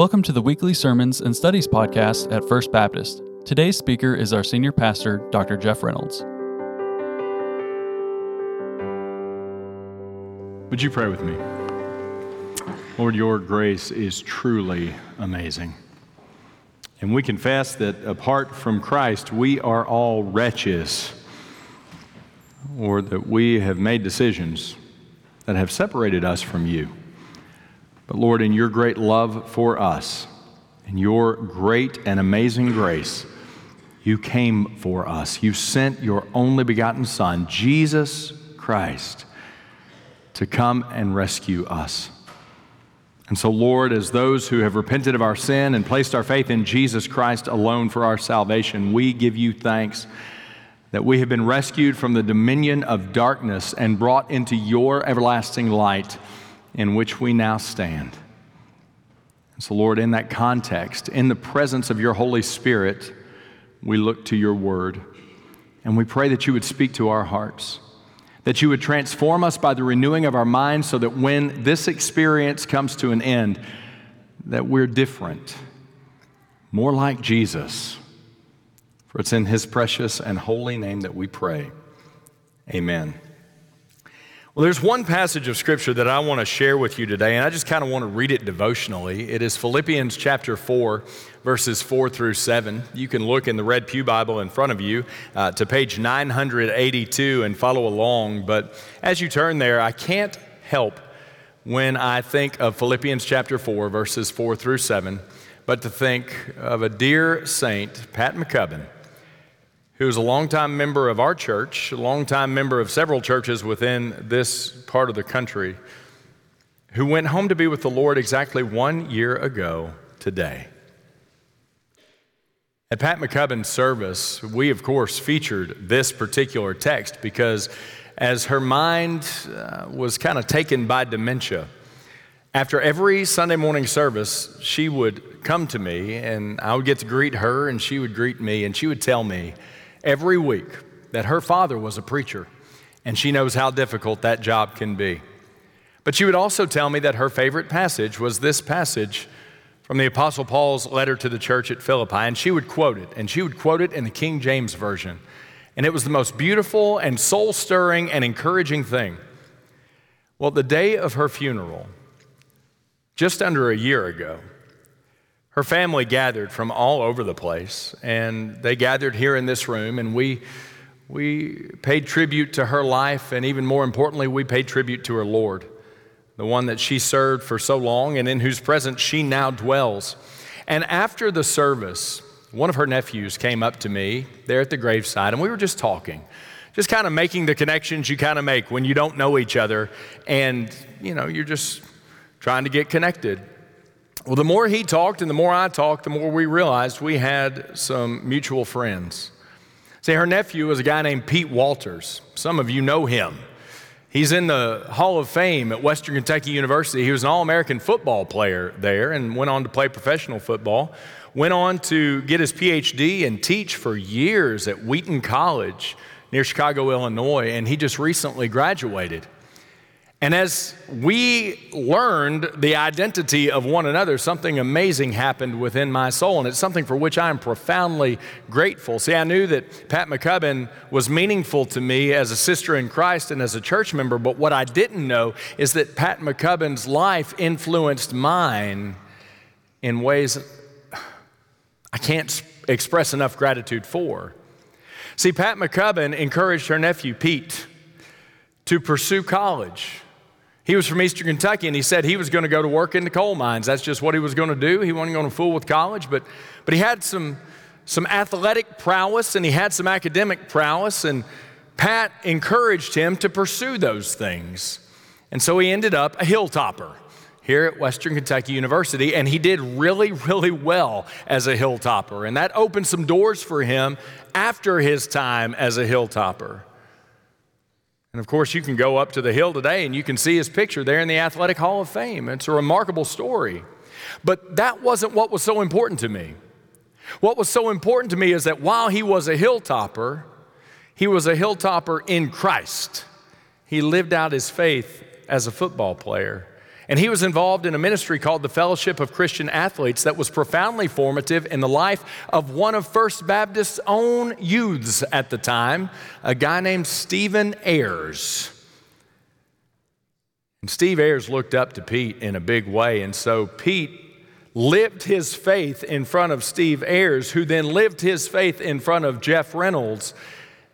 Welcome to the weekly sermons and studies podcast at First Baptist. Today's speaker is our senior pastor, Dr. Jeff Reynolds. Would you pray with me? Lord, your grace is truly amazing. And we confess that apart from Christ, we are all wretches, or that we have made decisions that have separated us from you. But Lord, in your great love for us, in your great and amazing grace, you came for us. You sent your only begotten Son, Jesus Christ, to come and rescue us. And so, Lord, as those who have repented of our sin and placed our faith in Jesus Christ alone for our salvation, we give you thanks that we have been rescued from the dominion of darkness and brought into your everlasting light in which we now stand. And so, Lord, in that context, in the presence of your Holy Spirit, we look to your word and we pray that you would speak to our hearts that you would transform us by the renewing of our minds so that when this experience comes to an end, that we're different, more like Jesus. For it's in his precious and holy name that we pray. Amen. Well, there's one passage of scripture that I want to share with you today, and I just kind of want to read it devotionally. It is Philippians chapter 4, verses 4 through 7. You can look in the Red Pew Bible in front of you uh, to page 982 and follow along. But as you turn there, I can't help when I think of Philippians chapter 4, verses 4 through 7, but to think of a dear saint, Pat McCubbin who is a longtime member of our church, a longtime member of several churches within this part of the country, who went home to be with the Lord exactly one year ago today. At Pat McCubbin's service, we of course featured this particular text because as her mind uh, was kind of taken by dementia, after every Sunday morning service, she would come to me and I would get to greet her and she would greet me and she would tell me, every week that her father was a preacher, and she knows how difficult that job can be. But she would also tell me that her favorite passage was this passage from the Apostle Paul's letter to the church at Philippi, and she would quote it, and she would quote it in the King James Version. And it was the most beautiful and soul stirring and encouraging thing. Well, the day of her funeral, just under a year ago, her family gathered from all over the place, and they gathered here in this room, and we, we paid tribute to her life, and even more importantly, we paid tribute to her Lord, the one that she served for so long and in whose presence she now dwells. And after the service, one of her nephews came up to me there at the graveside, and we were just talking, just kind of making the connections you kind of make when you don't know each other, and you know, you're just trying to get connected. Well, the more he talked and the more I talked, the more we realized we had some mutual friends. See, her nephew was a guy named Pete Walters. Some of you know him. He's in the Hall of Fame at Western Kentucky University. He was an All American football player there and went on to play professional football. Went on to get his PhD and teach for years at Wheaton College near Chicago, Illinois, and he just recently graduated. And as we learned the identity of one another, something amazing happened within my soul, and it's something for which I am profoundly grateful. See, I knew that Pat McCubbin was meaningful to me as a sister in Christ and as a church member, but what I didn't know is that Pat McCubbin's life influenced mine in ways I can't express enough gratitude for. See, Pat McCubbin encouraged her nephew, Pete, to pursue college he was from Eastern Kentucky and he said he was going to go to work in the coal mines. That's just what he was going to do. He wasn't going to fool with college, but, but he had some, some athletic prowess and he had some academic prowess, and Pat encouraged him to pursue those things. And so he ended up a hilltopper here at Western Kentucky University, and he did really, really well as a hilltopper. And that opened some doors for him after his time as a hilltopper. And of course, you can go up to the hill today and you can see his picture there in the Athletic Hall of Fame. It's a remarkable story. But that wasn't what was so important to me. What was so important to me is that while he was a hilltopper, he was a hilltopper in Christ. He lived out his faith as a football player. And he was involved in a ministry called the Fellowship of Christian Athletes that was profoundly formative in the life of one of First Baptist's own youths at the time, a guy named Stephen Ayers. And Steve Ayers looked up to Pete in a big way, and so Pete lived his faith in front of Steve Ayers, who then lived his faith in front of Jeff Reynolds,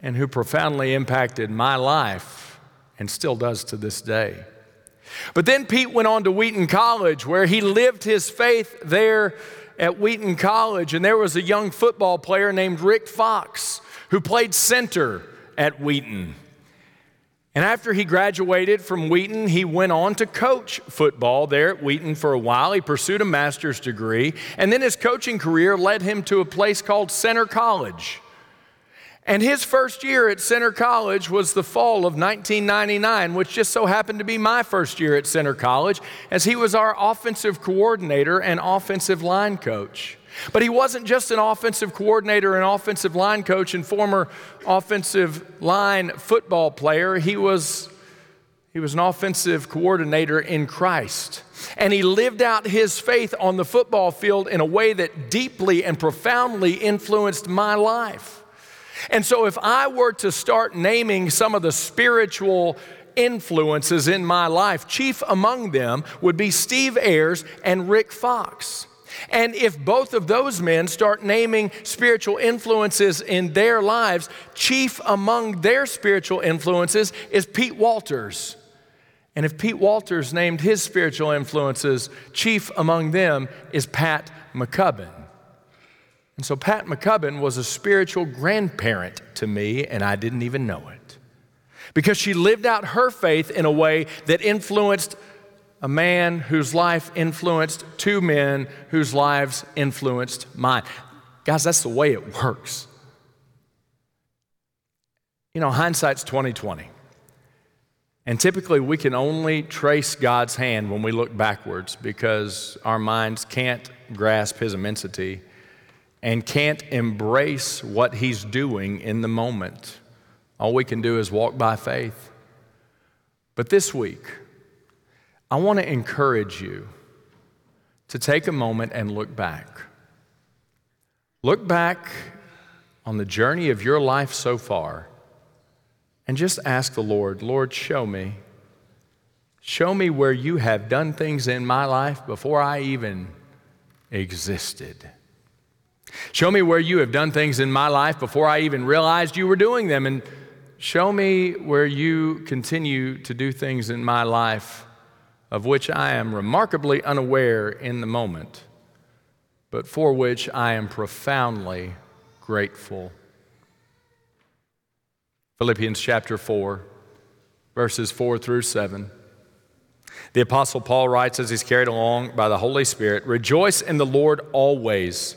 and who profoundly impacted my life and still does to this day. But then Pete went on to Wheaton College, where he lived his faith there at Wheaton College. And there was a young football player named Rick Fox who played center at Wheaton. And after he graduated from Wheaton, he went on to coach football there at Wheaton for a while. He pursued a master's degree, and then his coaching career led him to a place called Centre College. And his first year at Centre College was the fall of 1999, which just so happened to be my first year at Centre College, as he was our offensive coordinator and offensive line coach. But he wasn't just an offensive coordinator and offensive line coach and former offensive line football player. He was, he was an offensive coordinator in Christ. And he lived out his faith on the football field in a way that deeply and profoundly influenced my life. And so, if I were to start naming some of the spiritual influences in my life, chief among them would be Steve Ayers and Rick Fox. And if both of those men start naming spiritual influences in their lives, chief among their spiritual influences is Pete Walters. And if Pete Walters named his spiritual influences, chief among them is Pat McCubbin. And so Pat McCubbin was a spiritual grandparent to me, and I didn't even know it. Because she lived out her faith in a way that influenced a man whose life influenced two men whose lives influenced mine. Guys, that's the way it works. You know, hindsight's 2020. And typically we can only trace God's hand when we look backwards because our minds can't grasp his immensity and can't embrace what He's doing in the moment. All we can do is walk by faith. But this week, I want to encourage you to take a moment and look back. Look back on the journey of your life so far and just ask the Lord, Lord, show me. Show me where you have done things in my life before I even existed. Show me where you have done things in my life before I even realized you were doing them. And show me where you continue to do things in my life of which I am remarkably unaware in the moment, but for which I am profoundly grateful. Philippians chapter 4, verses 4 through 7. The Apostle Paul writes as he's carried along by the Holy Spirit Rejoice in the Lord always.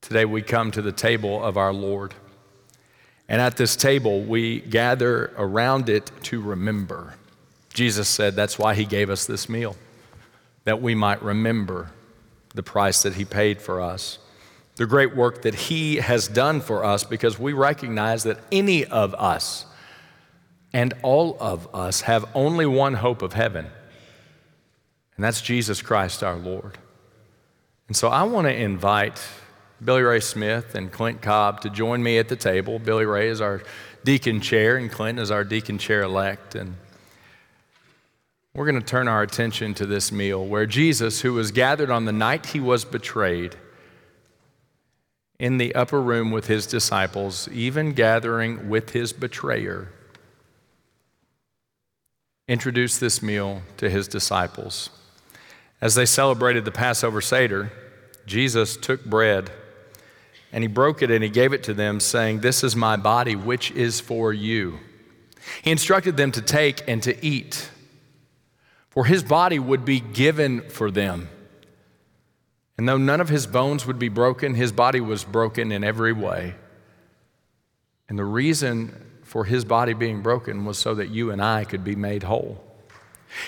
Today we come to the table of our Lord. And at this table, we gather around it to remember. Jesus said that's why he gave us this meal, that we might remember the price that he paid for us, the great work that he has done for us, because we recognize that any of us and all of us have only one hope of heaven, and that's Jesus Christ our Lord. And so I want to invite Billy Ray Smith and Clint Cobb to join me at the table. Billy Ray is our deacon chair, and Clint is our deacon chair elect. And we're going to turn our attention to this meal where Jesus, who was gathered on the night he was betrayed, in the upper room with his disciples, even gathering with his betrayer, introduced this meal to his disciples. As they celebrated the Passover Seder, Jesus took bread and he broke it and he gave it to them, saying, This is my body, which is for you. He instructed them to take and to eat. For his body would be given for them. And though none of his bones would be broken, his body was broken in every way. And the reason for his body being broken was so that you and I could be made whole.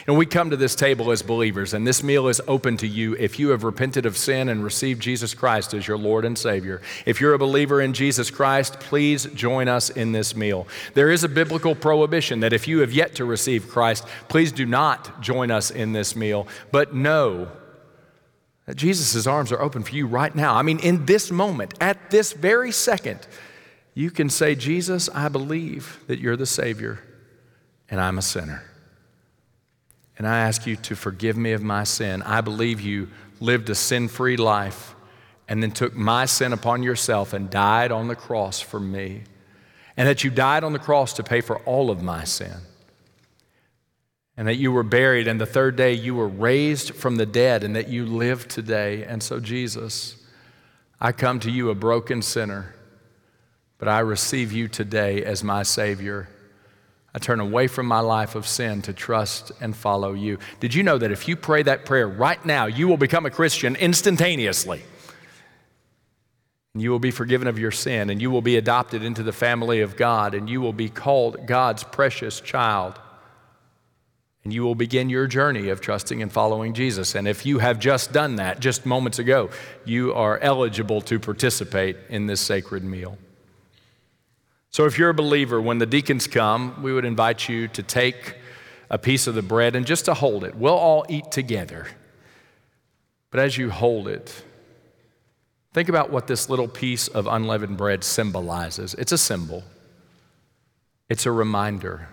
And we come to this table as believers, and this meal is open to you if you have repented of sin and received Jesus Christ as your Lord and Savior. If you're a believer in Jesus Christ, please join us in this meal. There is a biblical prohibition that if you have yet to receive Christ, please do not join us in this meal, but know that Jesus' arms are open for you right now. I mean, in this moment, at this very second, you can say, Jesus, I believe that you're the Savior and I'm a sinner and I ask you to forgive me of my sin. I believe you lived a sin free life and then took my sin upon yourself and died on the cross for me. And that you died on the cross to pay for all of my sin. And that you were buried, and the third day you were raised from the dead, and that you live today. And so, Jesus, I come to you a broken sinner, but I receive you today as my Savior I turn away from my life of sin to trust and follow you. Did you know that if you pray that prayer right now, you will become a Christian instantaneously? And you will be forgiven of your sin, and you will be adopted into the family of God, and you will be called God's precious child. And you will begin your journey of trusting and following Jesus. And if you have just done that just moments ago, you are eligible to participate in this sacred meal. So, if you're a believer, when the deacons come, we would invite you to take a piece of the bread and just to hold it. We'll all eat together. But as you hold it, think about what this little piece of unleavened bread symbolizes. It's a symbol, it's a reminder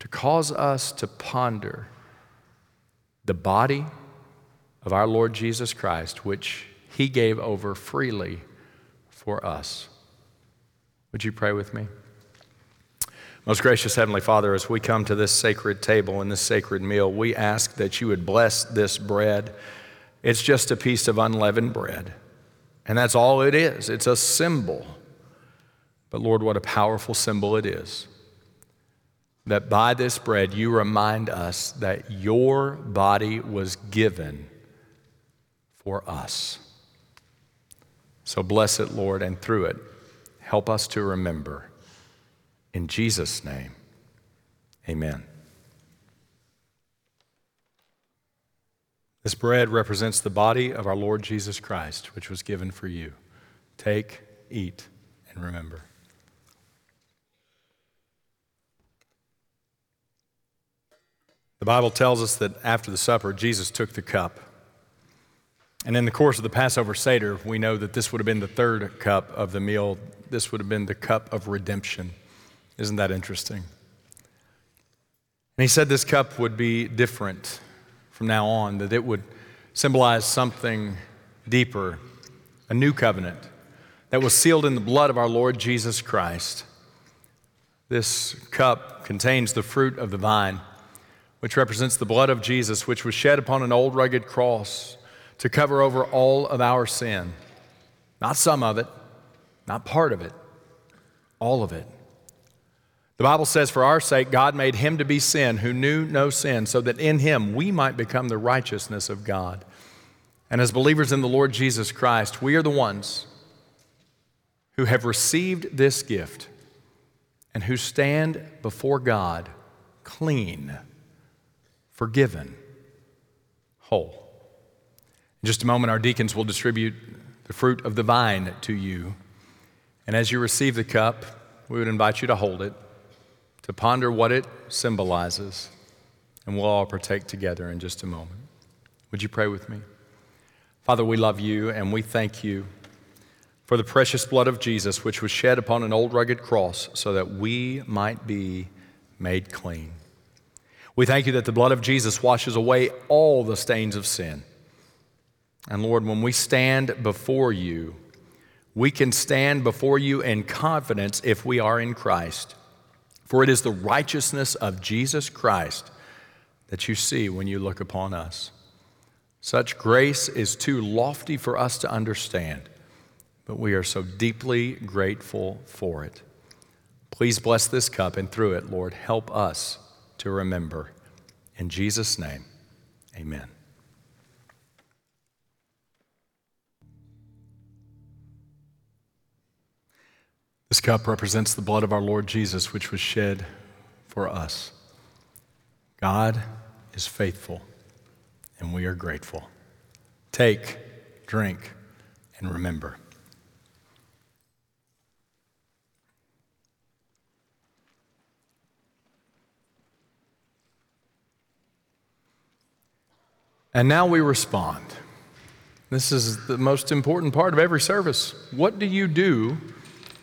to cause us to ponder the body of our Lord Jesus Christ, which he gave over freely for us. Would you pray with me? Most gracious Heavenly Father, as we come to this sacred table and this sacred meal, we ask that you would bless this bread. It's just a piece of unleavened bread, and that's all it is. It's a symbol. But Lord, what a powerful symbol it is. That by this bread, you remind us that your body was given for us. So bless it, Lord, and through it, help us to remember. In Jesus' name, amen. This bread represents the body of our Lord Jesus Christ, which was given for you. Take, eat, and remember. The Bible tells us that after the supper, Jesus took the cup. And in the course of the Passover Seder, we know that this would have been the third cup of the meal. This would have been the cup of redemption. Isn't that interesting? And he said this cup would be different from now on, that it would symbolize something deeper, a new covenant that was sealed in the blood of our Lord Jesus Christ. This cup contains the fruit of the vine, which represents the blood of Jesus, which was shed upon an old rugged cross to cover over all of our sin. Not some of it, not part of it, all of it. The Bible says, For our sake, God made him to be sin who knew no sin, so that in him we might become the righteousness of God. And as believers in the Lord Jesus Christ, we are the ones who have received this gift and who stand before God clean, forgiven, whole. In just a moment, our deacons will distribute the fruit of the vine to you. And as you receive the cup, we would invite you to hold it, to ponder what it symbolizes, and we'll all partake together in just a moment. Would you pray with me? Father, we love you and we thank you for the precious blood of Jesus, which was shed upon an old rugged cross so that we might be made clean. We thank you that the blood of Jesus washes away all the stains of sin. And Lord, when we stand before you, we can stand before you in confidence if we are in Christ. For it is the righteousness of Jesus Christ that you see when you look upon us. Such grace is too lofty for us to understand, but we are so deeply grateful for it. Please bless this cup, and through it, Lord, help us to remember. In Jesus' name, amen. This cup represents the blood of our Lord Jesus, which was shed for us. God is faithful, and we are grateful. Take, drink, and remember. And now we respond. This is the most important part of every service. What do you do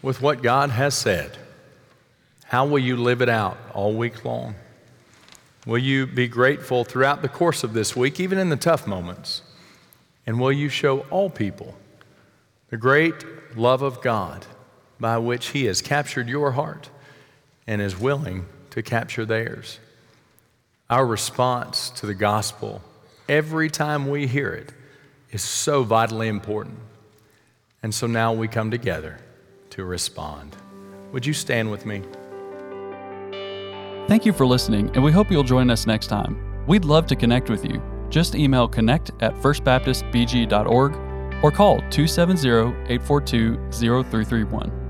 with what God has said? How will you live it out all week long? Will you be grateful throughout the course of this week, even in the tough moments? And will you show all people the great love of God by which He has captured your heart and is willing to capture theirs? Our response to the gospel every time we hear it is so vitally important. And so now we come together to respond. Would you stand with me? Thank you for listening, and we hope you'll join us next time. We'd love to connect with you. Just email connect at firstbaptistbg.org or call 270 842 0331.